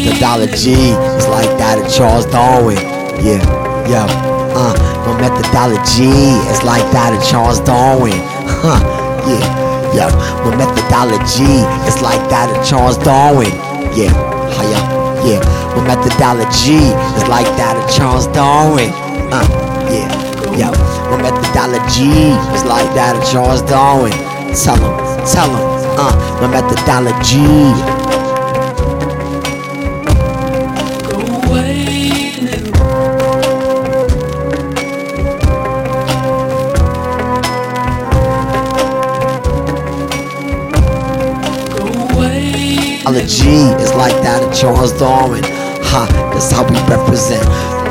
methodology It's like that of Charles Darwin. Yeah, yeah, uh, my methodology is like that of Charles Darwin. Huh, yeah, yeah, my methodology is like that of Charles Darwin. Yeah, yeah, yeah, my methodology is like that of Charles Darwin. Uh, yeah, yeah, my methodology is like that of Charles Darwin. Tell him, tell him, uh, my methodology. Methodology is like that of Charles Darwin. Ha, that's how we represent.